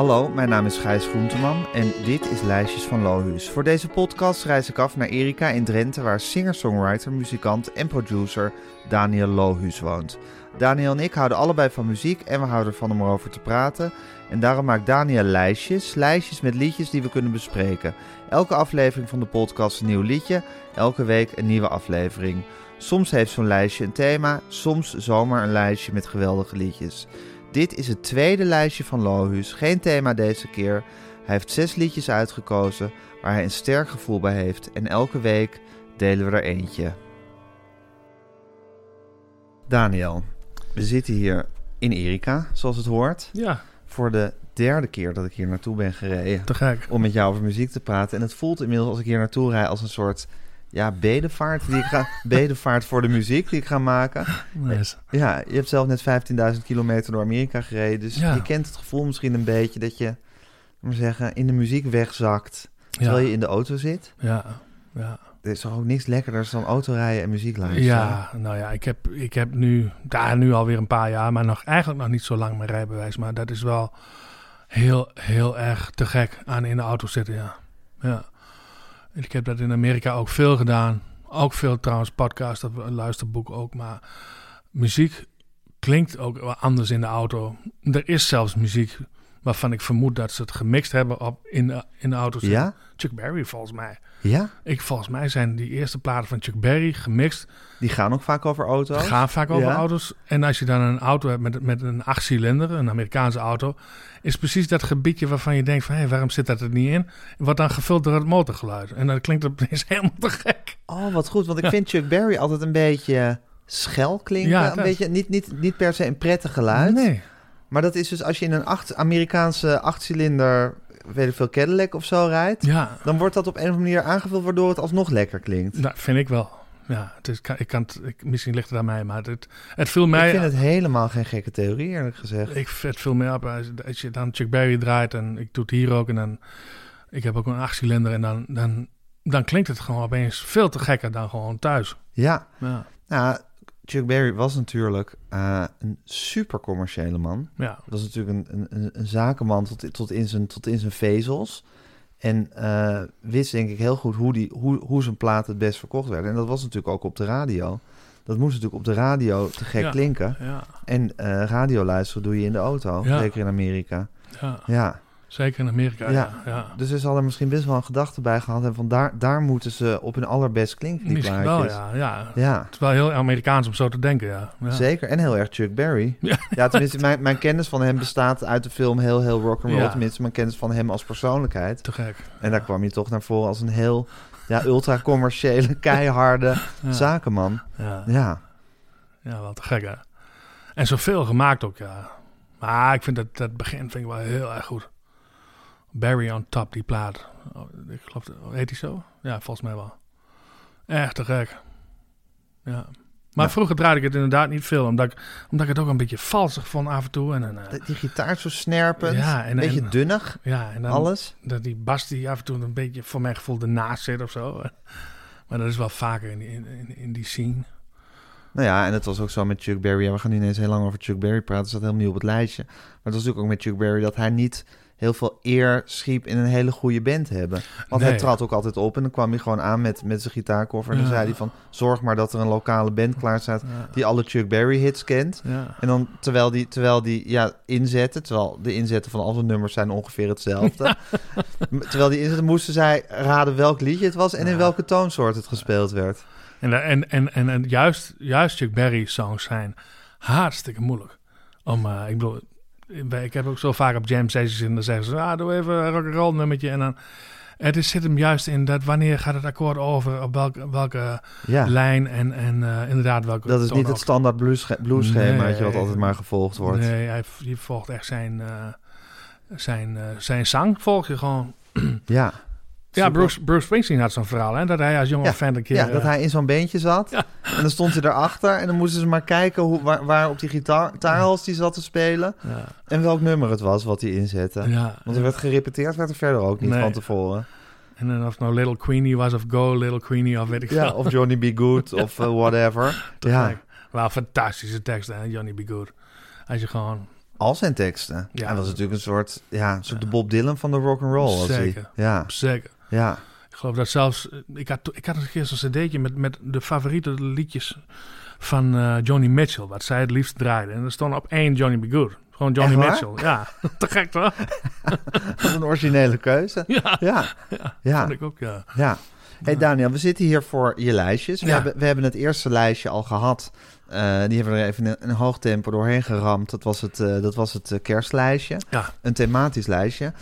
Hallo, mijn naam is Gijs Groenteman en dit is Lijstjes van Lohuus. Voor deze podcast reis ik af naar Erika in Drenthe, waar singer-songwriter, muzikant en producer Daniel Lohuus woont. Daniel en ik houden allebei van muziek en we houden ervan om erover te praten. En daarom maakt Daniel lijstjes, lijstjes met liedjes die we kunnen bespreken. Elke aflevering van de podcast een nieuw liedje, elke week een nieuwe aflevering. Soms heeft zo'n lijstje een thema, soms zomaar een lijstje met geweldige liedjes. Dit is het tweede lijstje van Lohuus, geen thema deze keer. Hij heeft zes liedjes uitgekozen waar hij een sterk gevoel bij heeft en elke week delen we er eentje. Daniel, we zitten hier in Erika, zoals het hoort. Ja, Voor de derde keer dat ik hier naartoe ben gereden te gek. om met jou over muziek te praten. En het voelt inmiddels als ik hier naartoe rijd als een soort ja, bedevaart, die ik ga, bedevaart voor de muziek die ik ga maken. Nice. Ja, je hebt zelf net 15.000 kilometer door Amerika gereden. Dus Ja. je kent het gevoel misschien een beetje dat je, maar zeggen, in de muziek wegzakt. Terwijl Ja, je in de auto zit. ja, ja. Er is toch ook niks lekkerder dan autorijden en muziek luisteren? Ja, nou ja, ik heb, ik heb nu, daar nu alweer een paar jaar, maar nog, eigenlijk nog niet zo lang mijn rijbewijs. Maar dat is wel heel, heel erg te gek aan in de auto zitten, ja. ja. Ik heb dat in Amerika ook veel gedaan. Ook veel trouwens, podcast of luisterboek ook. Maar muziek klinkt ook anders in de auto. Er is zelfs muziek waarvan ik vermoed dat ze het gemixt hebben op, in, de, in de auto. zitten. Ja? Chuck Berry volgens mij. Ja? Ik, volgens mij zijn die eerste platen van Chuck Berry gemixt. Die gaan ook vaak over auto's? Die gaan vaak over Ja? auto's. En als je dan een auto hebt met, met een achtcilinder, een Amerikaanse auto, is precies dat gebiedje waarvan je denkt van, hé, waarom zit dat er niet in? Wordt dan gevuld door het motorgeluid. En dat klinkt opeens helemaal te gek. Oh, wat goed. Want ik vind Chuck Berry altijd een beetje schel klinken. Ja, een beetje, niet, niet, niet per se een prettig geluid. Nee. Maar dat is dus als je in een acht, Amerikaanse achtcilinder, weet ik veel, Cadillac of zo rijdt. Ja, Dan wordt dat op een of andere manier aangevuld waardoor het alsnog lekker klinkt. dat vind ik wel. Ja, het is, ik kan het, ik, misschien ligt het aan mij, maar het, het viel mij... Ik vind het helemaal geen gekke theorie, eerlijk gezegd. Ik het viel mij op als, als je dan Chuck Berry draait en ik doe het hier ook en dan ik heb ook een achtcilinder en dan, dan, dan klinkt het gewoon opeens veel te gekker dan gewoon thuis. Ja, Ja, nou, Chuck Berry was natuurlijk eh, een super commerciële man. ja, Dat was natuurlijk een, een, een zakenman tot, tot, in zijn, tot in zijn vezels. En eh, wist denk ik heel goed hoe, die, hoe, hoe zijn platen het best verkocht werden. En dat was natuurlijk ook op de radio. Dat moest natuurlijk op de radio te gek Ja. klinken. ja, En eh radio luisteren doe je in de auto, Ja. zeker in Amerika. ja. Zeker in Amerika, Ja. dus er zal er misschien best wel een gedachte bij gehad hebben van daar, daar moeten ze op hun allerbest klinken, die Misschien plaatjes. wel, ja, ja. Ja, Het is wel heel Amerikaans om zo te denken, ja. ja. zeker. En heel erg Chuck Berry. Ja. Ja, tenminste, mijn, mijn kennis van hem bestaat uit de film heel, heel rock'n'roll. Tenminste, mijn kennis van hem als persoonlijkheid. Te gek. En daar kwam je toch naar voren als een heel ja, ultra-commerciële, keiharde zakenman. Ja. Ja, ja, wel te gek, hè. En zoveel gemaakt ook, ja. Maar ik vind dat, dat begin vind ik wel heel erg goed. Barry on Top, die plaat. Oh, ik geloof, heet die zo? Ja, volgens mij wel. Echt te gek. Ja. Maar Ja. vroeger draaide ik het inderdaad niet veel, omdat ik, omdat ik het ook een beetje valsig vond af en toe. En, dan, eh, die, gitaar zo snerpend, Ja, en- een beetje en- dunnig, ja, en dan, alles. dat die bas die af en toe een beetje voor mijn gevoel ernaast zit of zo. Maar dat is wel vaker in, die- in, in, die scene. Nou ja, en het was ook zo met Chuck Berry. Ja, we gaan nu ineens heel lang over Chuck Berry praten. Dat staat helemaal niet op het lijstje. Maar het was natuurlijk ook met Chuck Berry dat hij niet heel veel eer schiep in een hele goede band hebben. Want hij trad ook altijd op en dan kwam hij gewoon aan met, met zijn gitaarkoffer. En dan zei hij van, zorg maar dat er een lokale band klaar staat Ja. die alle Chuck Berry hits kent. Ja. En dan terwijl die, terwijl die ja, inzetten, terwijl de inzetten van al zijn nummers zijn ongeveer hetzelfde. Terwijl die inzetten moesten zij raden welk liedje het was en in welke toonsoort het gespeeld werd. En, en, en, en, en juist, juist Chuck Berry songs zijn hartstikke moeilijk. Om, eh, ik bedoel, ik heb ook zo vaak op jam sessions en dan zeggen ze, ah, doe even een rock'n'roll nummertje. En dan, het is, zit hem juist in dat wanneer gaat het akkoord over, op welke, welke Ja, lijn en, en eh, inderdaad welke dat is niet het standaard blues, bluesschemaatje wat Nee. altijd maar gevolgd wordt. Nee, hij, je volgt echt zijn, eh, zijn, eh, zijn zang, volg je gewoon. Ja, Ja. Bruce, Bruce Springsteen had zo'n verhaal, hè, dat hij als jonge Ja, fan een keer... ja, dat eh, hij in zo'n beentje zat. Ja. En dan stond hij erachter. En dan moesten ze maar kijken hoe, waar, waar op die gitaar, gitaarhals die zat te spelen. ja, En welk nummer het was wat hij inzette. Want er werd gerepeteerd, werd er verder ook niet Nee. van tevoren. En dan of nou Little Queenie was of Go Little Queenie of weet ik Ja, veel. of Johnny B. Good of eh, whatever. Te Ja. Wel fantastische teksten, hè, Johnny B. Good. Als je gewoon Al zijn teksten. Ja. Hij was natuurlijk een soort, ja, een soort de Bob Dylan van de rock and roll. was hij. Zeker. Ja, Zeker. Ja. Ik geloof dat zelfs... Ik had, ik had een keer zo'n cd'tje met, met de favoriete liedjes van eh, Johnny Mitchell. Wat zij het liefst draaide. En er stond op één Johnny B. Good. Gewoon Johnny? Mitchell. Ja, te gek toch? Een originele keuze. Ja, Ja, ja, vond ik ook, ja. ja. Hey Daniel, we zitten hier voor je lijstjes. We, Ja. hebben, we hebben het eerste lijstje al gehad. Eh, die hebben we er even in een hoog tempo doorheen geramd. Dat was het, eh, dat was het eh, kerstlijstje. Ja, Een thematisch lijstje.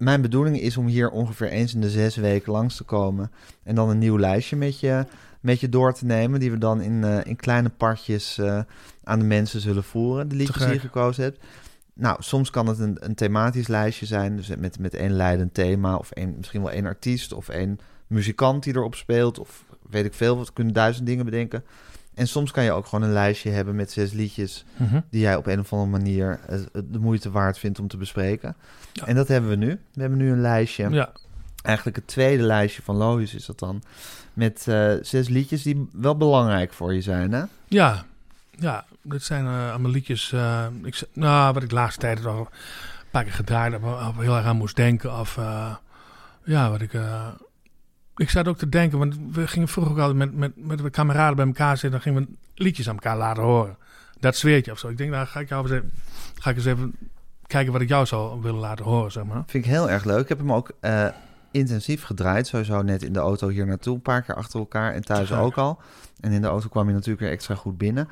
Mijn bedoeling is om hier ongeveer eens in de zes weken langs te komen. En dan een nieuw lijstje met je, met je door te nemen. Die we dan in, eh, in kleine partjes eh, aan de mensen zullen voeren. De liedjes die je gek. gekozen hebt. Nou, soms kan het een, een thematisch lijstje zijn. Dus met, met één leidend thema. Of één, misschien wel één artiest. Of één muzikant die erop speelt. Of weet ik veel. We kunnen duizend dingen bedenken. En soms kan je ook gewoon een lijstje hebben met zes liedjes Mhm. die jij op een of andere manier eh, de moeite waard vindt om te bespreken. Ja. En dat hebben we nu. We hebben nu een lijstje. ja. Eigenlijk het tweede lijstje van Lois is dat dan. Met eh, zes liedjes die wel belangrijk voor je zijn, hè? Ja, ja, dit zijn eh, allemaal liedjes. eh, ik, nou, wat ik de laatste tijd al een paar keer gedraaid heb, heel erg aan moest denken. Of eh, ja, wat ik. Ik zat ook te denken, want we gingen vroeger ook altijd met, met, met de kameraden bij elkaar zitten. Dan gingen we liedjes aan elkaar laten horen. Dat zweertje of zo. Ik denk, nou ga ik, jou eens even, ga ik eens even kijken wat ik jou zou willen laten horen, zeg maar. Vind ik heel erg leuk. Ik heb hem ook eh, intensief gedraaid. Sowieso net in de auto hier naartoe. Een paar keer achter elkaar. En thuis ook al. En in de auto kwam je natuurlijk weer extra goed binnen.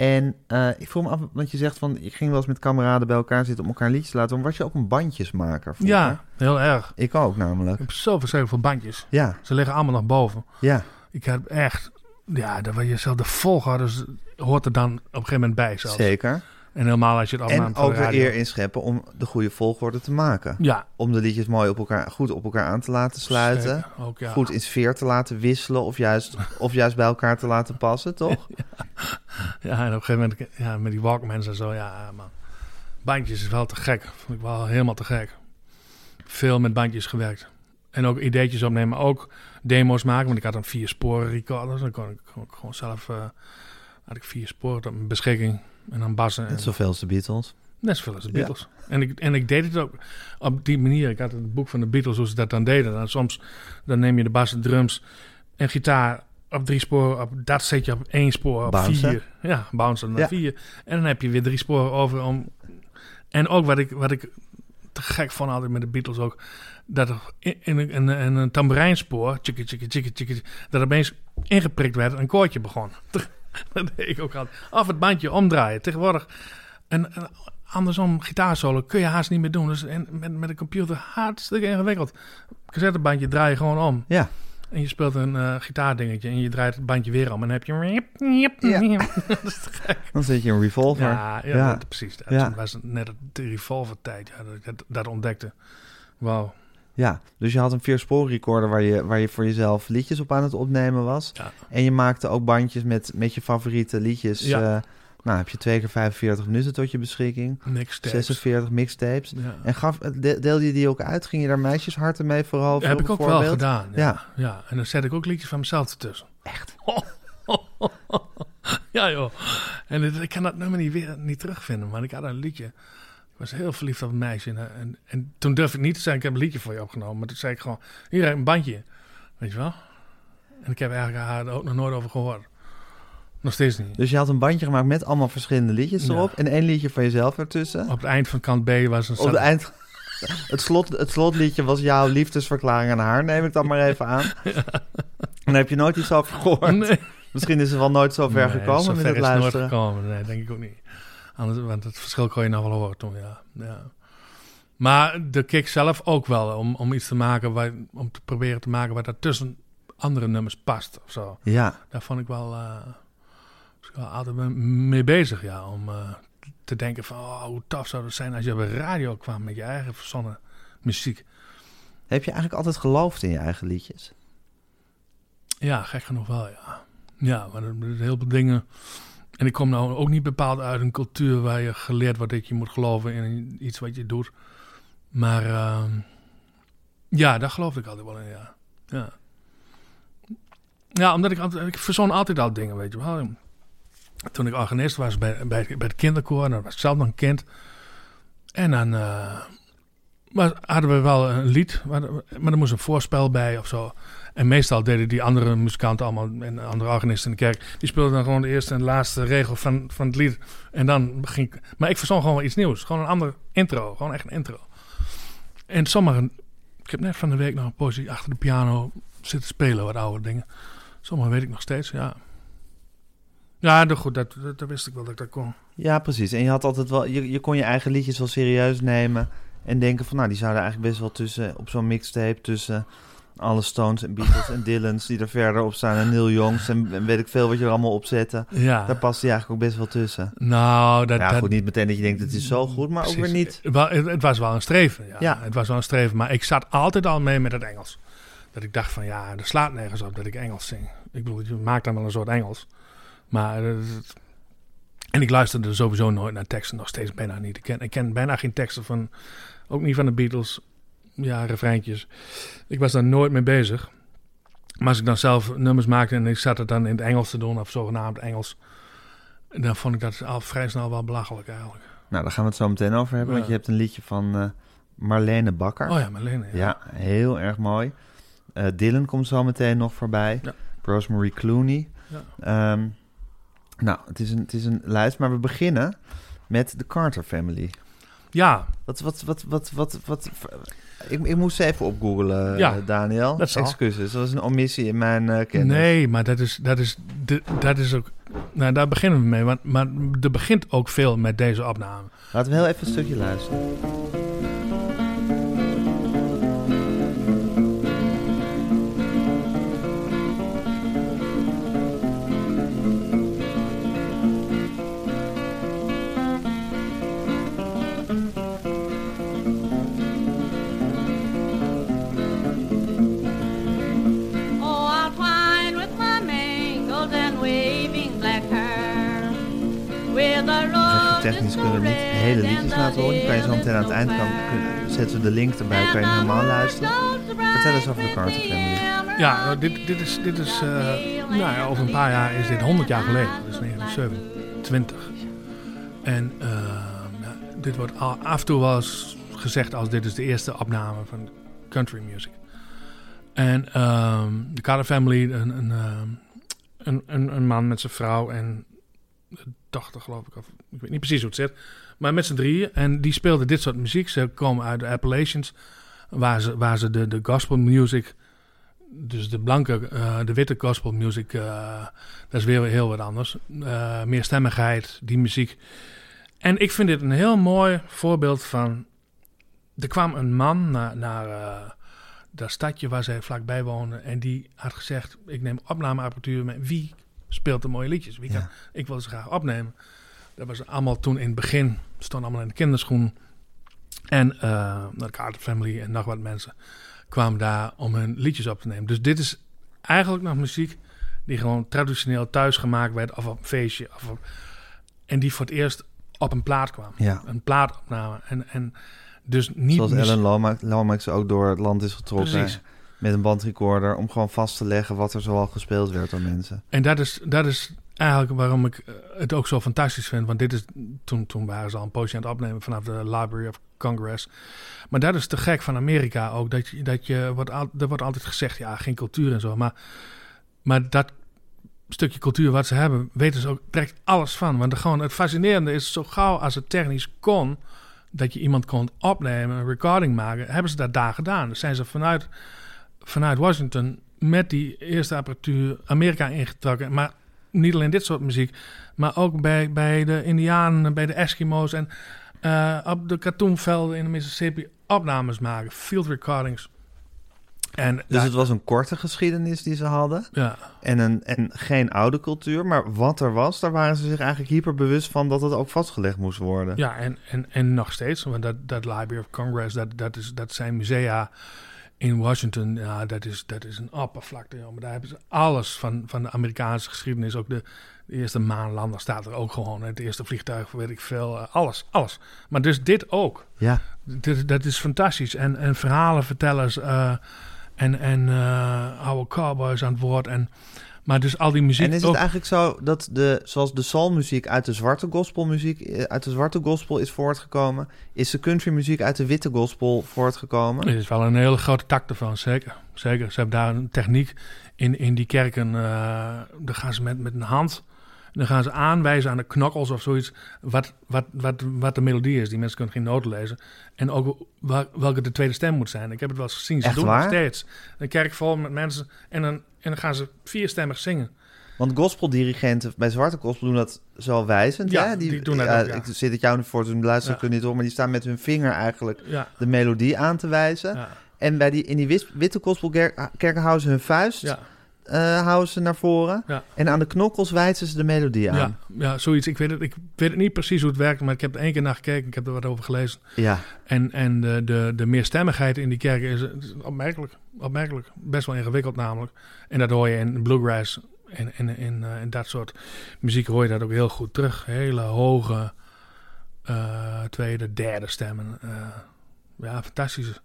En eh, ik vroeg me af, want je zegt van... je ging wel eens met kameraden bij elkaar zitten om elkaar liedjes te laten horen. Was je ook een bandjesmaker vroeger? Ja, heel erg. Ik ook namelijk. Ik heb zo verschrikkelijk veel bandjes. Ja, Ze liggen allemaal nog boven. ja. Ik heb echt, ja, dat waar je zelf de volgorde hoort er dan op een gegeven moment bij zelfs. Zeker. En helemaal als je het En opnaamt voor ook de weer eer inscheppen om de goede volgorde te maken. Ja, Om de liedjes mooi op elkaar, goed op elkaar aan te laten sluiten. Ook, ja. Goed in sfeer te laten wisselen of juist, of juist bij elkaar te laten passen, toch? Ja, en op een gegeven moment, ja, met die Walkmans en zo, ja, man. Bandjes is wel te gek. Vond ik wel helemaal te gek. Veel met bandjes gewerkt. En ook ideetjes opnemen, maar ook demo's maken. Want ik had een vier sporen recorder. Dus dan kon ik, kon ik gewoon zelf, eh, had ik vier sporen op mijn beschikking. En dan bassen. En Net zoveel als de Beatles. Net zoveel als de Ja. Beatles. En, ik, en ik deed het ook op die manier. Ik had het boek van de Beatles, hoe ze dat dan deden. Dan soms dan neem je de bas, de drums en gitaar op drie sporen. Op, dat zet je op één spoor, op vier. Ja, bouncen naar Ja. vier. En dan heb je weer drie sporen over om... En ook wat ik, wat ik te gek vond altijd met de Beatles ook... dat er in, in, een- in, een- in een tambourijnspoor... tjikkie, tjikkie, tjikkie, tjikkie, dat er opeens ingeprikt werd en een koortje begon. dat deed ik ook altijd. Of het bandje omdraaien. Tegenwoordig... En, en andersom, gitaarsolo kun je haast niet meer doen. Dus en met, met een computer hartstikke ingewikkeld. Cassettebandje draai je gewoon om. Ja, En je speelt een eh, gitaardingetje en je draait het bandje weer om. En dan heb je... Ja. dan zet je een revolver. Ja, ja, Ja. Dat, precies. Dat Ja. was net de revolver tijd ja, dat ik dat, dat ontdekte. Wauw. Ja, dus je had een vierspoor recorder waar je, waar je voor jezelf liedjes op aan het opnemen was. Ja. En je maakte ook bandjes met, met je favoriete liedjes. Ja. eh, nou, heb je twee keer 45 minuten tot je beschikking. Mixtapes. 46 mixtapes. Ja. En gaf, de- deelde je die ook uit? Ging je daar meisjesharten mee vooral? Heb ik ook wel gedaan. Ja. Ja. ja. En dan zet ik ook liedjes van mezelf ertussen. Echt? ja, joh. En ik kan dat nummer niet, weer, niet terugvinden, maar ik had een liedje. Ik was heel verliefd op een meisje. En, en, en toen durfde ik niet te zeggen, ik heb een liedje voor je opgenomen. Maar toen zei ik gewoon, hier een bandje. Weet je wel? En ik heb eigenlijk haar er ook nog nooit over gehoord. Nog steeds niet. Dus je had een bandje gemaakt met allemaal verschillende liedjes Ja. erop. En één liedje van jezelf ertussen. Op het eind van kant B was een... Op het eind... Het, slot, het slotliedje was jouw liefdesverklaring aan haar, neem ik dan maar even aan. En daar heb je nooit iets over gehoord. Nee. Misschien is het wel nooit zo ver Nee, gekomen zo met ver het is het nooit luisteren. gekomen. Nee, denk ik ook niet. Anders, want het verschil kon je nog wel horen toen, ja. ja. Maar de kick zelf ook wel, om, om iets te maken, waar, om te proberen te maken wat er tussen andere nummers past of zo. Ja, Daar vond ik wel, eh, wel altijd mee- bezig, ja. Om eh, te denken van, oh, hoe tof zou het zijn als je op de radio kwam met je eigen verzonnen muziek. heb je eigenlijk altijd geloofd in je eigen liedjes? Ja, gek genoeg wel, ja. Ja, maar er er heel veel dingen. En ik kom nou ook niet bepaald uit een cultuur waar je geleerd wordt dat je moet geloven in iets wat je doet. Maar ehm, ja, daar geloof ik altijd wel in, ja. Ja, ja omdat ik altijd, ik verzon altijd al dingen, weet je wel. Toen ik organist was bij, bij, bij het kinderkoor, dan was ik zelf nog een kind. En dan maar hadden we wel een lied, maar, maar er moest een voorspel bij of zo. En meestal deden die andere muzikanten allemaal en andere organisten in de kerk, die speelden dan gewoon de eerste en laatste regel van, van het lied. En dan ging ik, maar ik verzon gewoon iets nieuws. Gewoon een andere intro, gewoon echt een intro. En sommige, ik heb net van de week nog een poëzie achter de piano zitten spelen, wat oude dingen. Sommige weet ik nog steeds, ja. Ja, dat, goed, dat, dat, dat wist ik wel dat ik dat kon. Ja, precies. En je had altijd wel, je, je kon je eigen liedjes wel serieus nemen en denken van, nou, die zouden eigenlijk best wel tussen, op zo'n mixtape tussen alle Stones en Beatles en Dylan's die er verder op staan en Neil Youngs en, en weet ik veel wat je er allemaal op zetten. Ja. Daar past hij eigenlijk ook best wel tussen. Nou, dat, Ja, dat, goed, niet meteen dat je denkt, het is zo goed, maar ook weer niet. Het, het, het was wel een streven. Ja. Ja. Het was wel een streven. Maar ik zat altijd al mee met het Engels. Dat ik dacht van ja, er slaat nergens op dat ik Engels zing. Ik bedoel, je maakt dan wel een soort Engels. Maar. eh, en ik luisterde sowieso nooit naar teksten, nog steeds bijna niet. Ik ken, ik ken bijna geen teksten van. Ook niet van de Beatles. Ja, refreintjes. Ik was daar nooit mee bezig. Maar als ik dan zelf nummers maakte en ik zat het dan in het Engels te doen, of zogenaamd Engels. Dan vond ik dat al vrij snel wel belachelijk eigenlijk. Nou, daar gaan we het zo meteen over hebben, want je hebt een liedje van eh, Marlene Bakker. Oh ja, Marlene. Ja. Ja, heel erg mooi. Eh, Dylan komt zo meteen nog voorbij. Ja. Rosemary Clooney. Ja. Nou, het is, een, het is een lijst, maar we beginnen met de Carter Family. ja, Wat, wat, wat, wat, wat, wat, ik, ik moest ze even opgoogelen, Ja, eh, Daniel. dat. Excuses, dat was een omissie in mijn eh kennis. Nee, maar dat is, dat is, de- dat is ook. Nou, daar beginnen we mee. Want, maar er begint ook veel met deze opname. Laten we heel even een stukje luisteren. Je zo aan het eind kan, zetten we de link erbij, kan je helemaal luisteren. Vertel eens over de Carter Family. Ja, nou, dit, dit is, dit is eh, nou over een paar jaar is dit 100 jaar geleden. Dus 1927. En eh, ja, dit wordt af en toe wel gezegd als dit is de eerste opname van country music. En ehm, de Carter Family, ehm, een, een, een man met zijn vrouw en een dochter geloof ik. Of, ik weet niet precies hoe het zit. Maar met z'n drieën. En die speelden dit soort muziek. Ze komen uit de Appalachians. Waar ze, waar ze de, de gospel music dus de blanke, eh, de witte gospel music, eh, dat is weer heel wat anders. Eh meer stemmigheid, die muziek. En ik vind dit een heel mooi voorbeeld van... Er kwam een man naar, naar dat stadje waar zij vlakbij wonen... en die had gezegd, ik neem opnameapparatuur mee. Wie speelt de mooie liedjes? Wie kan. Ik wil ze graag opnemen. Dat was allemaal toen in het begin, stond allemaal in de kinderschoen. En eh de Carter Family en nog wat mensen kwamen daar om hun liedjes op te nemen. Dus dit is eigenlijk nog muziek die gewoon traditioneel thuis gemaakt werd, of op een feestje. Of op, en die voor het eerst op een plaat kwam. Ja. Een plaatopname. En, en dus niet... Zoals Ellen Lomax, Lomax ook door het land is getrokken Precies. Met een bandrecorder... om gewoon vast te leggen wat er zoal gespeeld werd door mensen. En dat is, dat is eigenlijk waarom ik eh, het ook zo fantastisch vind. Want dit is, toen, toen waren ze al een poosje aan het opnemen vanaf de Library of Congress. Maar dat is te gek van Amerika ook. Dat je, dat je wordt, wordt altijd gezegd, ja, geen cultuur en zo. Maar, maar dat stukje cultuur wat ze hebben, weten ze ook direct alles van. Want gewoon, het fascinerende is, zo gauw als het technisch kon... dat je iemand kon opnemen, een recording maken... hebben ze dat daar gedaan. Dus zijn ze vanuit, vanuit Washington met die eerste apparatuur Amerika ingetrokken. Maar niet alleen dit soort muziek, maar ook bij, bij de Indianen, bij de Eskimo's en eh, op de katoenvelden in de Mississippi opnames maken, field recordings. En Dus daar- het was een korte geschiedenis die ze hadden. ja, En, een, en geen oude cultuur. Maar wat er was, daar waren ze zich eigenlijk hyper bewust van... dat het ook vastgelegd moest worden. ja en, en, en nog steeds, want dat, dat Library of Congress, dat, dat, is, dat zijn musea in Washington, ja, dat is, dat is een oppervlakte. Maar daar hebben ze alles van, van de Amerikaanse geschiedenis. Ook de, de eerste maanlander staat er ook gewoon. Het eerste vliegtuig, weet ik veel. eh, alles, alles. Maar dus dit ook. Ja, Dit, dat is fantastisch. En, en verhalenvertellers eh, en, en eh, oude cowboys aan het woord. En Maar dus al die muziek En is het ook- eigenlijk zo dat de, zoals de soulmuziek uit de zwarte gospelmuziek, eh, uit de zwarte gospel is voortgekomen, is de countrymuziek uit de witte gospel voortgekomen? Er is wel een hele grote tak ervan, zeker. Zeker. Ze hebben daar een techniek in, in die kerken. eh dan gaan ze met, met een hand. Dan gaan ze aanwijzen aan de knokkels of zoiets. Wat, wat, wat, wat de melodie is. Die mensen kunnen geen noten lezen. En ook wa- welke de tweede stem moet zijn. Ik heb het wel eens gezien. Ze Echt doen waar? het steeds. Een kerk vol met mensen. En dan, en dan gaan ze vierstemmig zingen. Want gospeldirigenten bij zwarte gospel doen dat zo wijzend. Ja, hè? die doen dat ja, ook, ja. Ik zit het jou nu voor te doen, luisteren Ja. kunnen niet hoor, maar die staan met hun vinger eigenlijk de melodie aan te wijzen. En bij die, in die wis- witte gospelkerken houden ze hun vuist, Eh, houden ze naar voren. Ja. En aan de knokkels wijzen ze de melodie aan. Ja, ja, zoiets. Ik weet, het, ik weet het niet precies hoe het werkt, maar ik heb er één keer naar gekeken. Ik heb er wat over gelezen. Ja. En, en de, de, de meerstemmigheid in die kerken is, is opmerkelijk, opmerkelijk. Best wel ingewikkeld namelijk. En dat hoor je in bluegrass en, en, en, eh, en dat soort muziek hoor je dat ook heel goed terug. Hele hoge eh, tweede, derde stemmen. ja, fantastisch.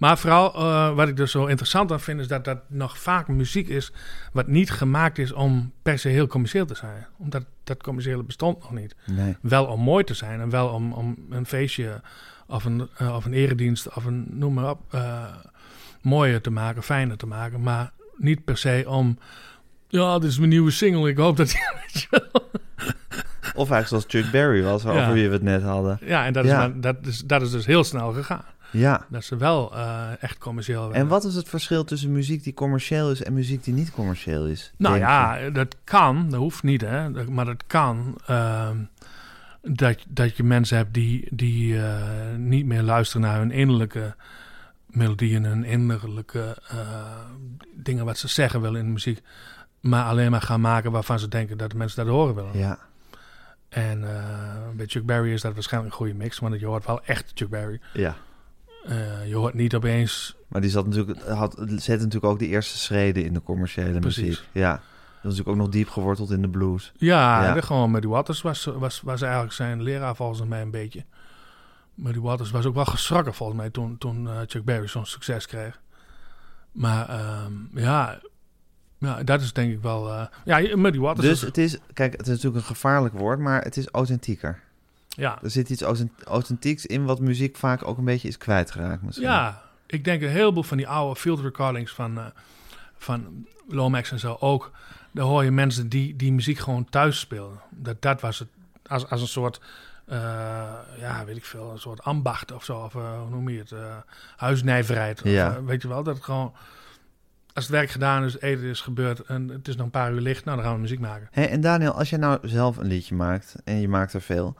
Maar vooral eh, wat ik dus zo interessant aan vind, is dat dat nog vaak muziek is wat niet gemaakt is om per se heel commercieel te zijn. Omdat dat commerciële bestond nog niet Nee. wel om mooi te zijn en wel om, om een feestje of een, eh, of een eredienst of een noem maar op eh, mooier te maken, fijner te maken, maar niet per se om ja, dit is mijn nieuwe single. Ik hoop dat. Of eigenlijk zoals Chuck Berry was, over Ja. wie we het net hadden. Ja, en dat, Is maar, dat, is, dat is dus heel snel gegaan. Ja. Dat ze wel eh, echt commercieel werden. En wat is het verschil tussen muziek die commercieel is en muziek die niet commercieel is? Nou je? ja, dat kan, dat hoeft niet, hè, maar dat kan. ehm, dat, dat je mensen hebt die, die eh, niet meer luisteren naar hun innerlijke melodieën, hun innerlijke eh, dingen wat ze zeggen willen in de muziek, maar alleen maar gaan maken waarvan ze denken dat de mensen dat horen willen. Ja. En eh, bij Chuck Berry is dat waarschijnlijk een goede mix, want je hoort wel echt Chuck Berry. ja. Eh, je hoort niet opeens Maar die zat natuurlijk, had, zette natuurlijk ook de eerste schreden in de commerciële Precies. muziek. Ja. Dat is natuurlijk ook nog diep geworteld in de blues. Ja, Ja. gewoon Muddy Waters was, was, was eigenlijk zijn leraar volgens mij een beetje. Muddy Waters was ook wel geschrokken volgens mij toen, toen eh, Chuck Berry zo'n succes kreeg. Maar ehm, ja, ja, dat is denk ik wel... eh, ja, Muddy Waters Dus is... het is, kijk, het is natuurlijk een gevaarlijk woord, maar het is authentieker. Ja, Er zit iets authent- authentieks in wat muziek vaak ook een beetje is kwijtgeraakt misschien. ja, ik denk een heleboel van die oude field recordings van, eh, van Lomax en zo ook. Daar hoor je mensen die, die muziek gewoon thuis spelen. Dat, dat was het, als, als een soort... eh, ja, weet ik veel, een soort ambacht of zo. Of eh, hoe noem je het? huisnijverheid. Of, Ja. eh, weet je wel, dat het gewoon... Als het werk gedaan is, eten is gebeurd en het is nog een paar uur licht, nou dan gaan we muziek maken. Hé, en Daniel, als jij nou zelf een liedje maakt en je maakt er veel,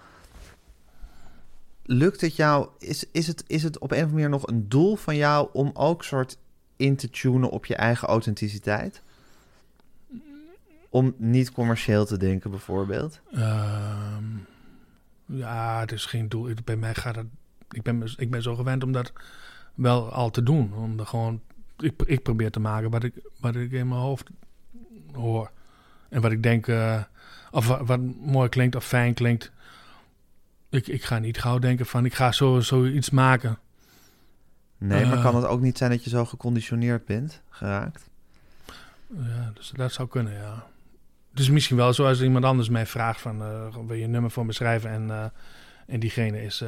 lukt het jou, is, is, het, is het op een of andere manier nog een doel van jou om ook soort in te tunen op je eigen authenticiteit? Om niet commercieel te denken bijvoorbeeld? Ehm, ja, het is geen doel. Bij mij gaat het. Ik ben, ik ben zo gewend om dat wel al te doen. Om er gewoon. Ik, ik probeer te maken wat ik, wat ik in mijn hoofd hoor. En wat ik denk. eh, of wat mooi klinkt of fijn klinkt. Ik, ik ga niet gauw denken van. Ik ga zo, zoiets maken. Nee, maar Eh. kan het ook niet zijn dat je zo geconditioneerd bent, geraakt? Ja, dus dat zou kunnen, ja. Dus misschien wel zoals iemand anders mij vraagt van... eh, wil je een nummer voor me schrijven? En, eh, en diegene is,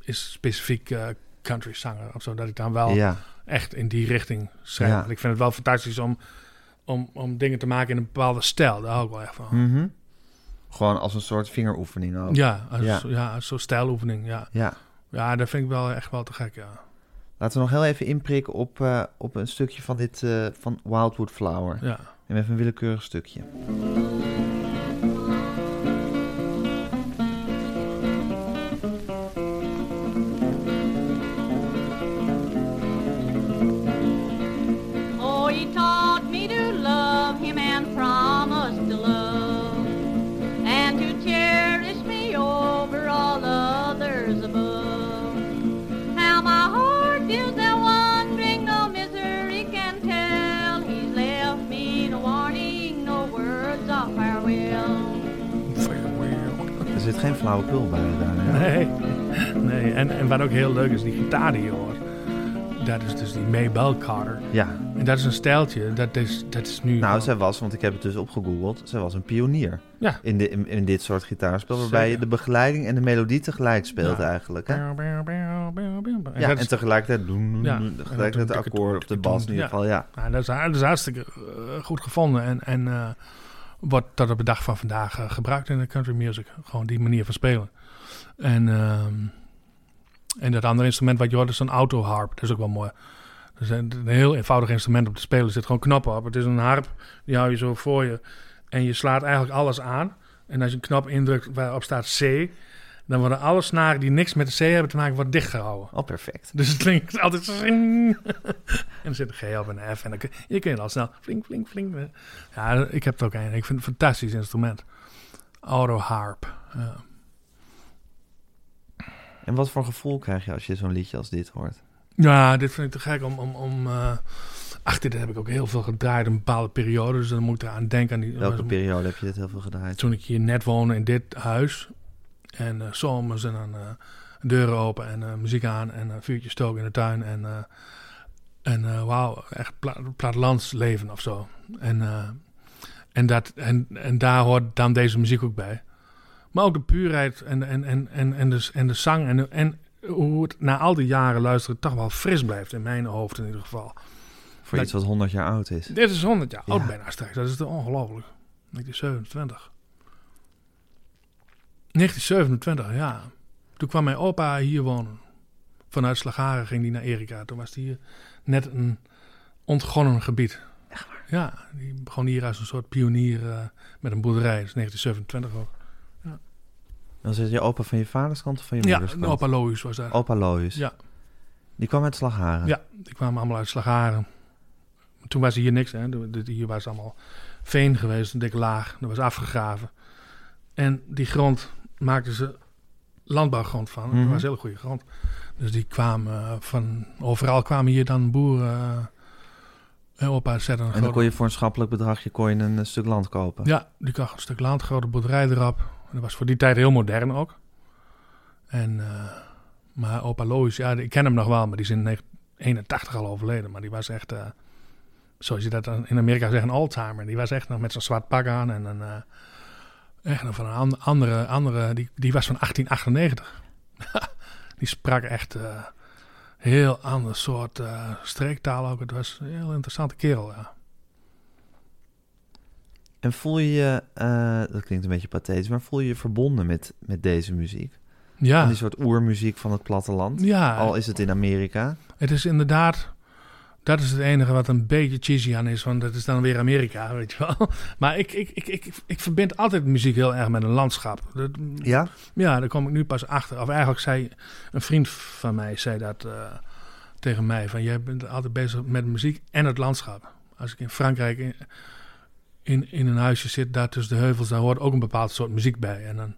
is specifiek country zanger of zo. Dat ik dan wel Ja, echt in die richting schrijf. Ja. Ik vind het wel fantastisch om, om, om dingen te maken in een bepaalde stijl. Daar hou ik wel echt van. Mhm. Gewoon als een soort vingeroefening ook. Ja, als, Ja. ja. zo'n stijloefening, ja. ja. Ja, dat vind ik wel echt wel te gek, ja. Laten we nog heel even inprikken op, eh, op een stukje van dit eh, van Wildwood Flower. ja. En even een willekeurig stukje. Geen flauwekul bij daar. Ja. Nee, nee. En, en wat ook heel leuk is, die gitaar die je hoort. dat is dus die Maybelle Carter. Ja, En dat is een stijltje, dat is, dat is nu... nou, zij was, want ik heb het dus opgegoogeld, zij was een pionier Ja. in, de, in, in dit soort gitaarspel, waarbij je de begeleiding en de melodie tegelijk speelt Ja. eigenlijk. Hè? En Ja, en is- tegelijkertijd doen, Ja. tegelijkertijd de doen- akkoorden of de bas in ieder Ja. geval, ja. Dat, is, dat is hartstikke eh, goed gevonden en, en eh, wordt tot op de dag van vandaag eh, gebruikt in de country music. Gewoon die manier van spelen. En, ehm, en dat andere instrument wat je hoort is een autoharp. Dat is ook wel mooi. Dat een, een heel eenvoudig instrument om te spelen. Er zit gewoon knoppen op. Het is een harp, die hou je zo voor je. En je slaat eigenlijk alles aan. En als je een knop indrukt waarop staat C... dan worden alle snaren die niks met de C hebben te maken, worden dichtgehouden. Oh, perfect. Dus het klinkt altijd zing. en er zit een G op en een F. En dan kun je kunt al snel flink, flink, flink. Ja, ik heb het ook een. Ik vind het een fantastisch instrument. Auto harp. Ja. En wat voor gevoel krijg je als je zo'n liedje als dit hoort? Ja, dit vind ik te gek om... om, om eh, ach, dit heb ik ook heel veel gedraaid in een bepaalde periode. Dus dan moet ik eraan denken. Aan die, Welke periode heb je dit heel veel gedraaid? Toen ik hier net woonde in dit huis. En eh zomers en dan eh, deuren open en eh, muziek aan. En een vuurtje stoken in de tuin. En, en wauw, echt pla plattelandsleven of zo. En, en, dat, en, en daar hoort dan deze muziek ook bij. Maar ook de puurheid en, en, en, en, en, de, en de zang. En, en hoe het na al die jaren luisteren toch wel fris blijft. In mijn hoofd in ieder geval. Voor Dat- iets wat 100 jaar oud is. Dit is 100 jaar oud bijna straks. Dat is toch ongelooflijk. 1927. 1927, ja. Toen kwam mijn opa hier wonen. Vanuit Slagharen ging hij naar Erika. Toen was hij hier net een ontgonnen gebied. Ja, die begon hier als een soort pionier eh, met een boerderij. Dat is 1927 ook. Dan zit je opa van je vaders kant of van je Ja, moeders kant? de opa Lois was daar. Opa Lois. Ja. Die kwam uit Slagharen. Ja, die kwamen allemaal uit Slagharen. Toen was hier niks, hè. Hier was allemaal veen geweest, een dikke laag. Dat was afgegraven. En die grond maakten ze landbouwgrond van. Mhm. Dat was hele goede grond. Dus die kwamen eh, van... Overal kwamen hier dan boeren... eh, en opa zette een En dan grote- kon je voor een schappelijk bedragje kon je een eh, stuk land kopen. Ja, die kocht een stuk land, grote boerderij erop. En dat was voor die tijd heel modern ook. En, eh, maar opa Lois, ja, ik ken hem nog wel, maar die is in 1981 al overleden. Maar die was echt, eh, zoals je dat in Amerika zegt, een oldtimer. Die was echt nog met zo'n zwart pak aan en een, eh, echt van een an- andere, andere die, die was van 1898. die sprak echt eh, heel ander soort eh, streektaal ook. Het was een heel interessante kerel, ja. En voel je je, eh, dat klinkt een beetje pathetisch, maar voel je je verbonden met, met deze muziek? Ja, die soort oermuziek van het platteland? ja Al is het in Amerika. Het is inderdaad, dat is het enige wat een beetje cheesy aan is, want dat is dan weer Amerika, weet je wel. Maar ik, ik, ik, ik, ik verbind altijd muziek heel erg met een landschap. Dat, Ja? ja, daar kom ik nu pas achter. Of eigenlijk zei een vriend van mij, zei dat eh, tegen mij, van jij bent altijd bezig met muziek en het landschap. Als ik in Frankrijk in, in, in een huisje zit, daar tussen de heuvels, daar hoort ook een bepaald soort muziek bij. En dan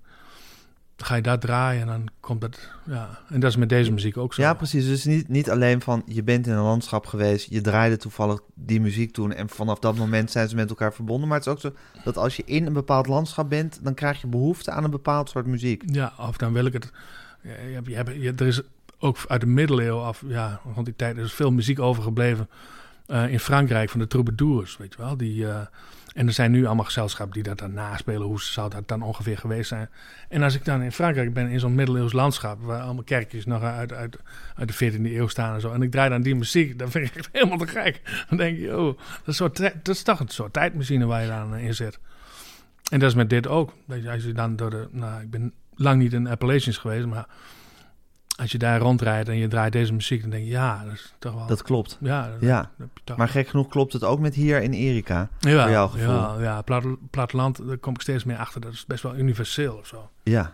ga je dat draaien en dan komt het, ja. En dat is met deze muziek ook zo. Ja, precies. Dus niet, niet alleen van je bent in een landschap geweest, je draaide toevallig die muziek toen en vanaf dat moment zijn ze met elkaar verbonden. Maar het is ook zo dat als je in een bepaald landschap bent, dan krijg je behoefte aan een bepaald soort muziek. Ja, of dan wil ik het. Je hebt, je hebt, je- er is ook uit de middeleeuwen af, ja, rond die tijd er is veel muziek overgebleven eh, in Frankrijk van de troubadours, weet je wel. Die, eh, en er zijn nu allemaal gezelschappen die dat dan naspelen. Hoe zou dat dan ongeveer geweest zijn? En als ik dan in Frankrijk ben, in zo'n middeleeuws landschap, waar allemaal kerkjes nog uit, uit, uit de 14e eeuw staan en zo, en ik draai dan die muziek, dan vind ik het helemaal te gek. Dan denk je, oh, dat is, soort, dat is toch een soort tijdmachine waar je dan in zit. En dat is met dit ook. Als je dan door de, nou, ik ben lang niet in Appalachians geweest, maar als je daar rondrijdt en je draait deze muziek, dan denk je, ja, dat is toch wel... Dat klopt. ja, dat, Ja. dat Maar gek genoeg klopt het ook met hier in Erika. ja, voor jouw gevoel. Ja, ja plat, platteland, daar kom ik steeds meer achter. Dat is best wel universeel of zo. Ja,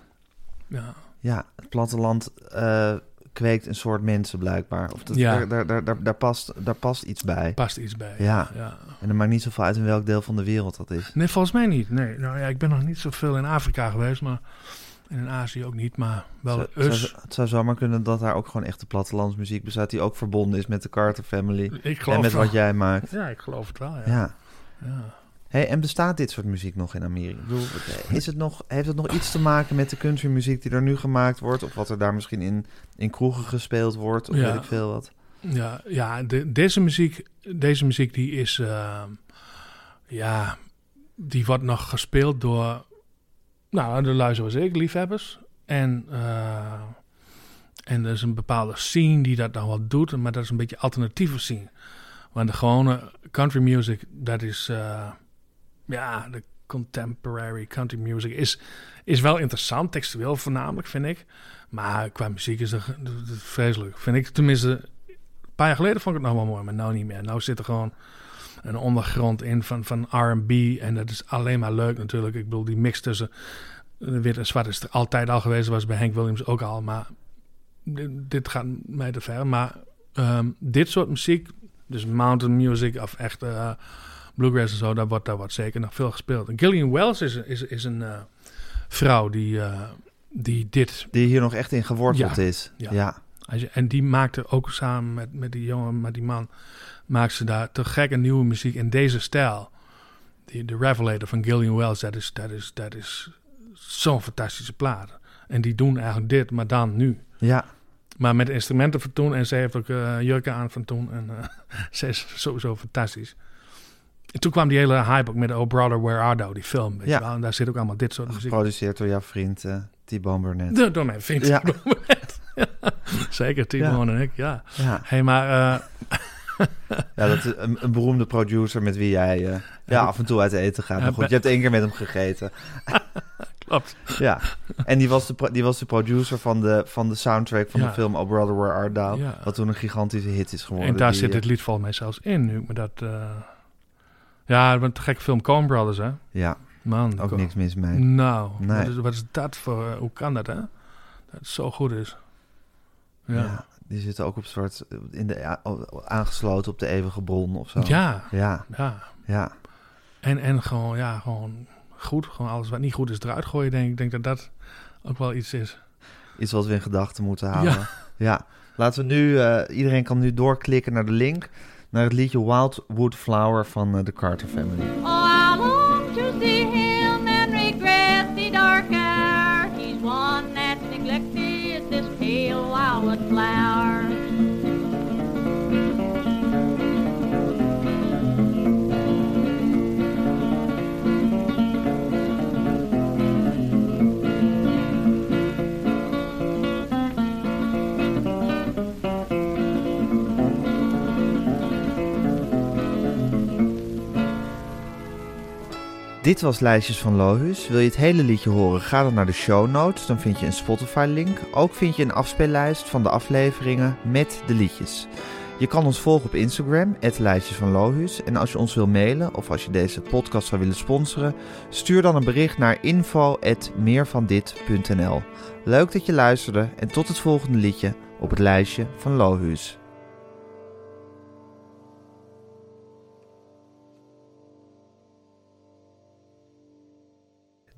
Ja, ja het platteland eh, kweekt een soort mensen blijkbaar. Of dat, Ja. daar, daar, daar, daar, daar past, daar past iets bij. past iets bij. Ja. ja. En het maakt niet zoveel uit in welk deel van de wereld dat is. Nee, volgens mij niet. Nee, nou ja, ik ben nog niet zoveel in Afrika geweest, maar en in Azië ook niet, maar wel Zou- us. zou- het zou zomaar kunnen dat daar ook gewoon echte plattelandsmuziek bestaat... die ook verbonden is met de Carter Family. Ik geloof En met wel. wat jij maakt. Ja, ik geloof het wel. Ja. Ja. Ja. Hey, en bestaat dit soort muziek nog in Amerika? Ik bedoel, is het nog, heeft het nog iets te maken met de countrymuziek die er nu gemaakt wordt? Of wat er daar misschien in, in kroegen gespeeld wordt? Of Ja. weet ik veel wat? Ja, ja de- deze, muziek, deze muziek die is, eh, ja, die wordt nog gespeeld door, nou, de luisteraars ik, liefhebbers. En, eh, en er is een bepaalde scene die dat nog wel doet, maar dat is een beetje alternatieve scene. Want de gewone country music, dat is, eh, ja, de contemporary country music is, is wel interessant, textueel voornamelijk, vind ik. Maar qua muziek is het vreselijk, vind ik. Tenminste, een paar jaar geleden vond ik het nog wel mooi, maar nou niet meer. Nou zit er gewoon een ondergrond in van, van R&B en dat is alleen maar leuk natuurlijk. Ik bedoel, die mix tussen de wit en zwart is er altijd al geweest, was bij Hank Williams ook al, maar dit, dit gaat mij te ver. Maar ehm, dit soort muziek, dus mountain music of echt eh, bluegrass en zo, daar wordt, daar wordt zeker nog veel gespeeld. En Gillian Wells is, is, is een eh, vrouw die, eh, die dit Die hier nog echt in geworteld Ja. is. Ja. ja. En die maakte ook samen met, met die jongen, met die man, maakte ze daar te gekke nieuwe muziek in deze stijl. Die, de Revelator van Gillian Wells, dat is, dat is, dat is zo'n fantastische plaat. En die doen eigenlijk dit, maar dan nu. ja. Maar met instrumenten van toen. En zij heeft ook eh, jurken aan van toen. En eh zij is sowieso fantastisch. En toen kwam die hele hype ook met Oh Brother, Where Art Thou, die film. Weet Ja. je wel? En daar zit ook allemaal dit soort muziek. Geproduceerd door jouw vriend eh T-Bone Burnett. Door, door mijn vriend. Ja. Zeker, Timon en ik, ja. Ja. hey, maar... Ja, dat is een, een beroemde producer met wie jij eh, ja, af en toe uit eten gaat. Maar goed, je hebt één keer met hem gegeten. Klopt. Ja, en die was de, die was de producer van de, van de soundtrack van Ja. de film Oh Brother, Where Art Thou? Ja. Wat toen een gigantische hit is geworden. En daar die, zit eh, dit lied volgens mij zelfs in nu. Maar dat... eh, ja, een gekke film Coen Brothers, hè? Ja, Man. ook niks mis mee. Nou, Nee. wat, is, wat is dat voor... eh, hoe kan dat, hè? Dat het zo goed is. Ja. Ja. Die zitten ook op soort in de, aangesloten op de eeuwige bron of zo. Ja, Ja, ja. ja. En, en gewoon, ja, gewoon goed. Gewoon alles wat niet goed is eruit gooien, denk ik. Ik denk dat dat ook wel iets is. Iets wat we in gedachten moeten houden. Ja. Ja. Laten we nu, eh, iedereen kan nu doorklikken naar de link. Naar het liedje Wildwood Flower van eh, de Carter Family. Dit was Lijstjes van Lohuus. Wil je het hele liedje horen? Ga dan naar de show notes. Dan vind je een Spotify-link. Ook vind je een afspeellijst van de afleveringen met de liedjes. Je kan ons volgen op Instagram, Lijstjes van Lohuus. En als je ons wil mailen of als je deze podcast zou willen sponsoren, stuur dan een bericht naar info.meervandit.nl. Leuk dat je luisterde en tot het volgende liedje op het lijstje van Lohuus.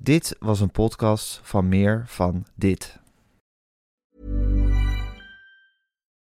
Dit was een podcast van meer van dit.